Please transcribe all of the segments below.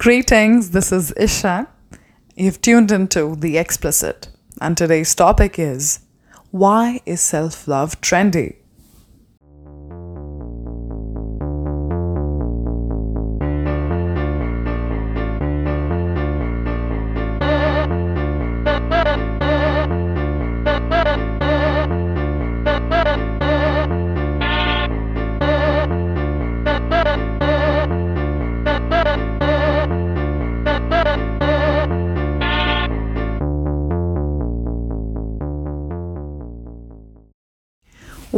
Greetings, this is Isha. You've tuned into The Explicit, and today's topic is Why is self love trendy?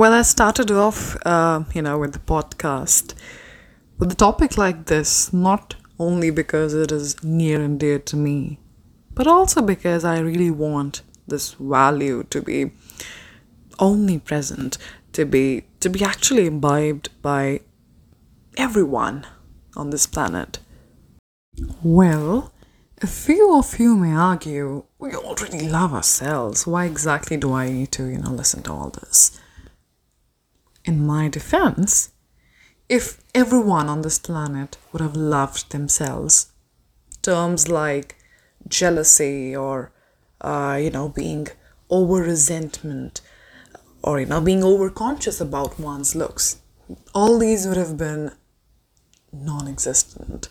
Well, I started off, uh, you know, with the podcast with a topic like this, not only because it is near and dear to me, but also because I really want this value to be omnipresent, to be to be actually imbibed by everyone on this planet. Well, a few of you may argue we already love ourselves. Why exactly do I need to, you know, listen to all this? In my defense, if everyone on this planet would have loved themselves, terms like jealousy or, uh, you know, being over resentment or, you know, being over conscious about one's looks, all these would have been non existent.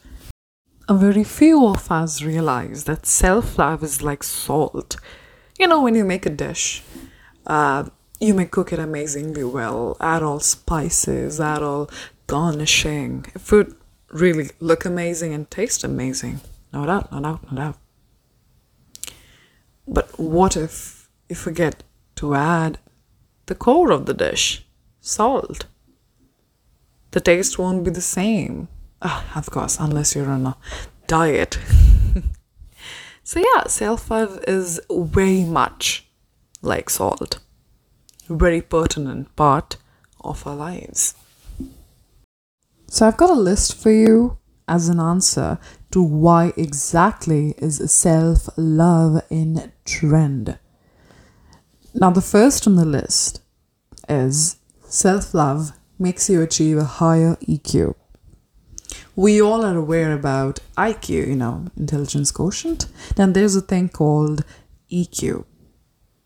A very few of us realize that self love is like salt. You know, when you make a dish, uh, you may cook it amazingly well, add all spices, add all garnishing. Food really look amazing and taste amazing. No doubt, no doubt, no doubt. But what if you forget to add the core of the dish, salt? The taste won't be the same. Oh, of course, unless you're on a diet. so, yeah, self love is very much like salt very pertinent part of our lives. So I've got a list for you as an answer to why exactly is self love in trend. Now, the first on the list is self love makes you achieve a higher EQ. We all are aware about IQ, you know, intelligence quotient. Then there's a thing called EQ,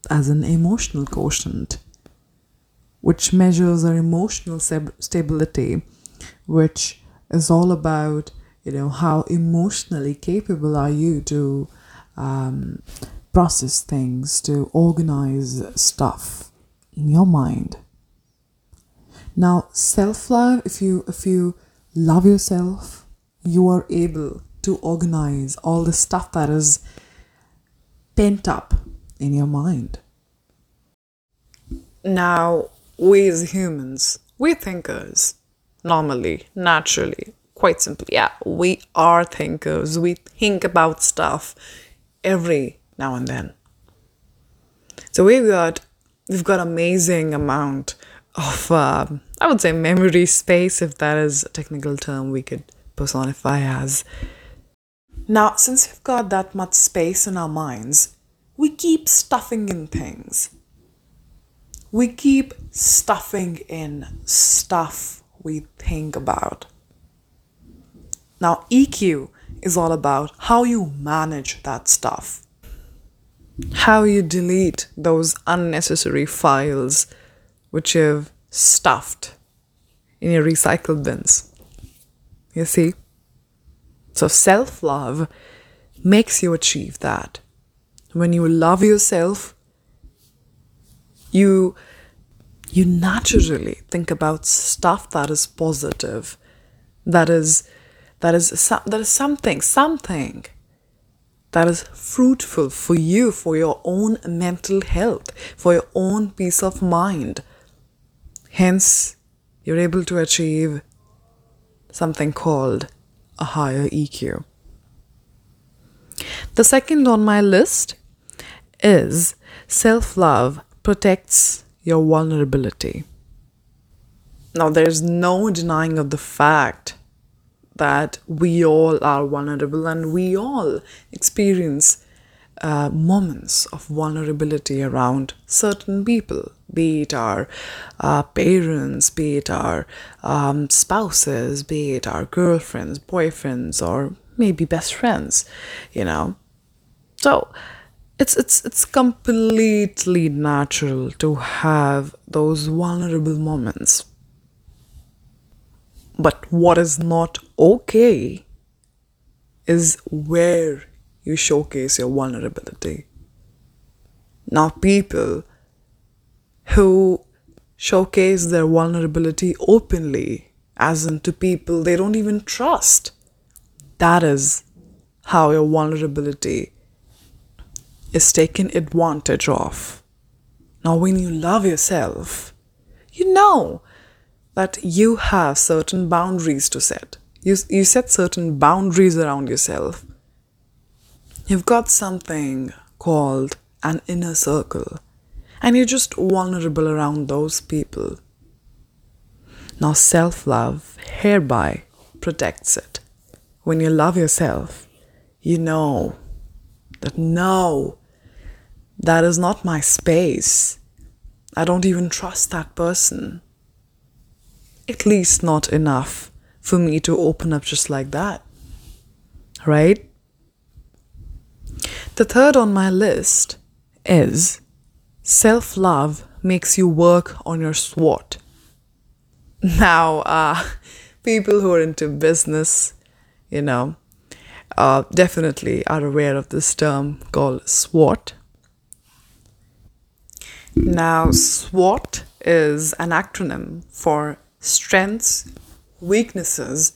as an emotional quotient which measures our emotional stability, which is all about you know how emotionally capable are you to um, process things, to organize stuff in your mind. Now, self love, if you if you love yourself, you are able to organize all the stuff that is pent up in your mind. Now, we as humans, we thinkers, normally, naturally, quite simply. Yeah, we are thinkers. We think about stuff every now and then. So we've got we've got amazing amount of uh, I would say memory space, if that is a technical term we could personify as. Now, since we've got that much space in our minds, we keep stuffing in things we keep stuffing in stuff we think about. Now, EQ is all about how you manage that stuff, how you delete those unnecessary files which you've stuffed in your recycle bins. You see? So, self love makes you achieve that. When you love yourself, you you naturally think about stuff that is positive that is that is that is something something that is fruitful for you for your own mental health for your own peace of mind. Hence you're able to achieve something called a higher EQ the second on my list is self love protects your vulnerability. Now, there's no denying of the fact that we all are vulnerable and we all experience uh, moments of vulnerability around certain people, be it our uh, parents, be it our um, spouses, be it our girlfriends, boyfriends, or maybe best friends, you know. So it's it's it's completely natural to have those vulnerable moments. But what is not okay is where you showcase your vulnerability. Now, people who showcase their vulnerability openly, as in to people they don't even trust, that is how your vulnerability is taken advantage of. Now, when you love yourself, you know that you have certain boundaries to set. You, you set certain boundaries around yourself. You've got something called an inner circle, and you're just vulnerable around those people. Now, self love hereby protects it. When you love yourself, you know that no, that is not my space. I don't even trust that person. At least not enough for me to open up just like that. Right? The third on my list is self love makes you work on your SWOT. Now, uh, people who are into business, you know, uh, definitely are aware of this term called SWOT. Now, SWOT is an acronym for strengths, weaknesses,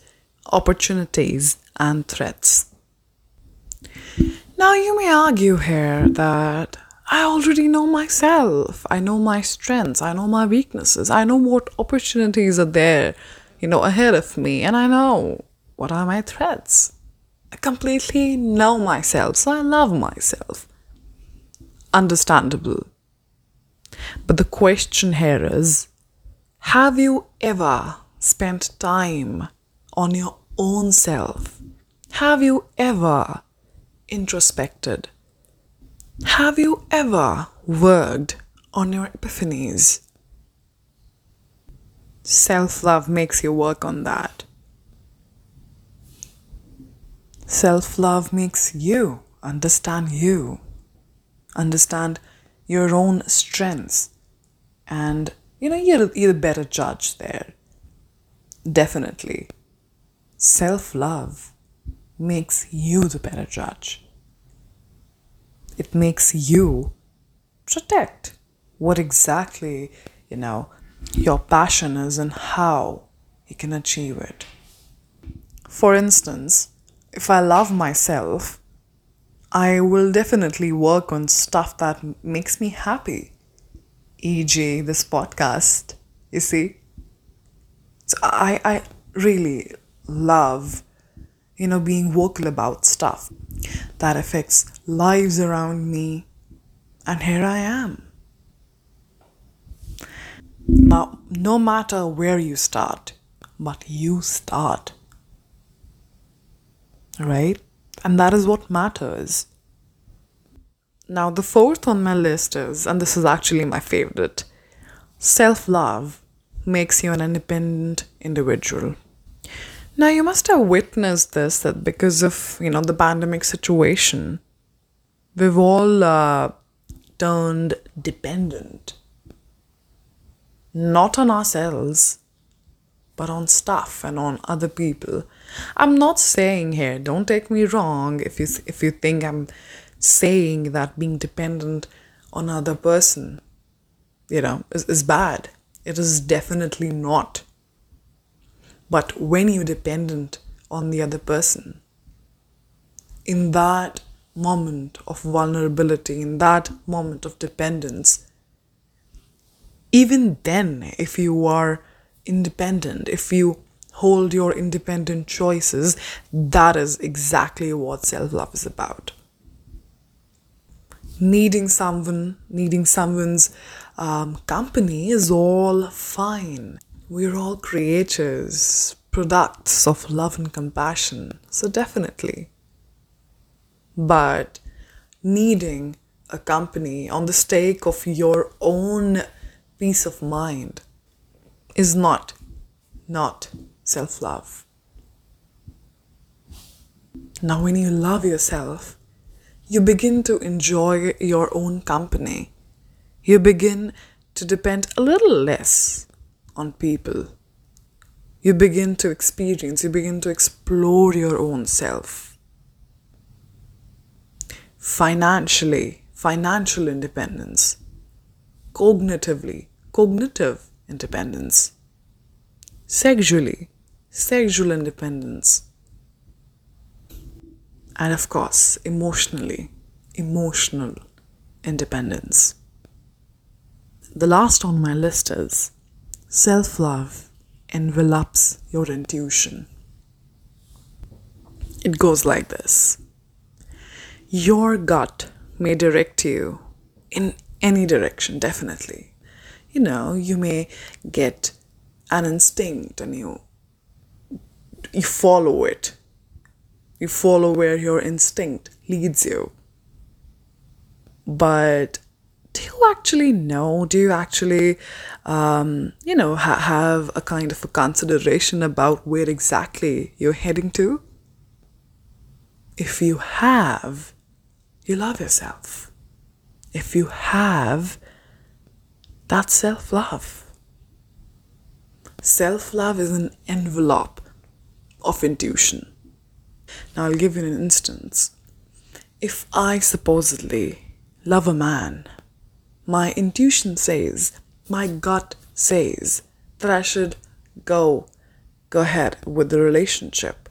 opportunities, and threats. Now, you may argue here that I already know myself. I know my strengths. I know my weaknesses. I know what opportunities are there, you know, ahead of me. And I know what are my threats. I completely know myself, so I love myself. Understandable. But the question here is have you ever spent time on your own self? Have you ever introspected? Have you ever worked on your epiphanies? Self love makes you work on that. Self love makes you understand you, understand your own strengths, and you know, you're, you're a better judge there. Definitely. Self love makes you the better judge. It makes you protect what exactly, you know, your passion is and how you can achieve it. For instance, if I love myself, I will definitely work on stuff that makes me happy, e.g., this podcast. You see? So I, I really love, you know, being vocal about stuff that affects lives around me, and here I am. Now, no matter where you start, but you start right? And that is what matters. Now, the fourth on my list is, and this is actually my favorite self love makes you an independent individual. Now, you must have witnessed this that because of, you know, the pandemic situation, we've all uh, turned dependent. Not on ourselves, but on stuff and on other people. I'm not saying here, don't take me wrong if you if you think I'm saying that being dependent on another person, you know, is, is bad. It is definitely not. But when you're dependent on the other person, in that moment of vulnerability, in that moment of dependence, even then, if you are independent, if you hold your independent choices, that is exactly what self love is about. Needing someone, needing someone's um, company is all fine. We're all creators, products of love and compassion, so definitely. But needing a company on the stake of your own peace of mind is not, not self love. Now, when you love yourself, you begin to enjoy your own company. You begin to depend a little less on people. You begin to experience, you begin to explore your own self. Financially, financial independence. Cognitively, cognitive independence. Sexually, sexual independence and of course, emotionally, emotional independence. The last on my list is self love envelops your intuition. It goes like this Your gut may direct you in any direction, definitely. You know, you may get an instinct and you you follow it you follow where your instinct leads you. But do you actually know? Do you actually, um, you know, ha- have a kind of a consideration about where exactly you're heading to? If you have, you love yourself. If you have, that's self love. Self love is an envelope of intuition. Now, I'll give you an instance. If I supposedly love a man, my intuition says, my gut says that I should go go ahead with the relationship.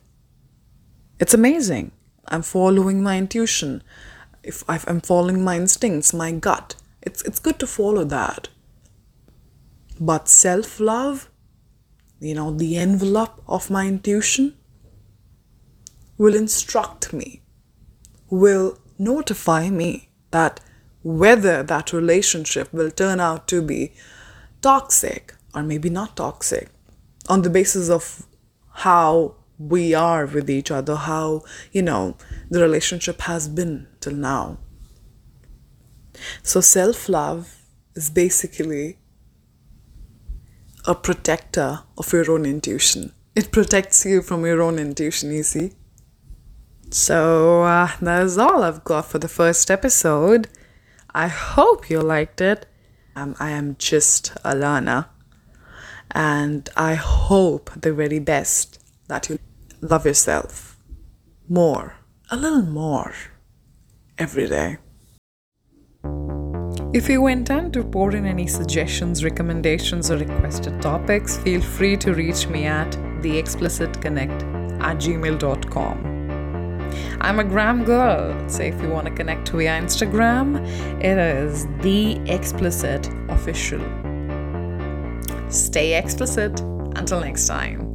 It's amazing. I'm following my intuition. If I'm following my instincts, my gut, it's it's good to follow that. But self-love, you know, the envelope of my intuition, will instruct me, will notify me that whether that relationship will turn out to be toxic or maybe not toxic on the basis of how we are with each other, how, you know, the relationship has been till now. So, self love is basically a protector of your own intuition. It protects you from your own intuition, you see. So uh, that is all I've got for the first episode. I hope you liked it. Um, I am just Alana, and I hope the very best that you love yourself more, a little more, every day. If you intend to pour in any suggestions, recommendations, or requested topics, feel free to reach me at theexplicitconnect at gmail.com. I'm a gram girl, so if you want to connect via Instagram, it is the explicit official. Stay explicit. Until next time.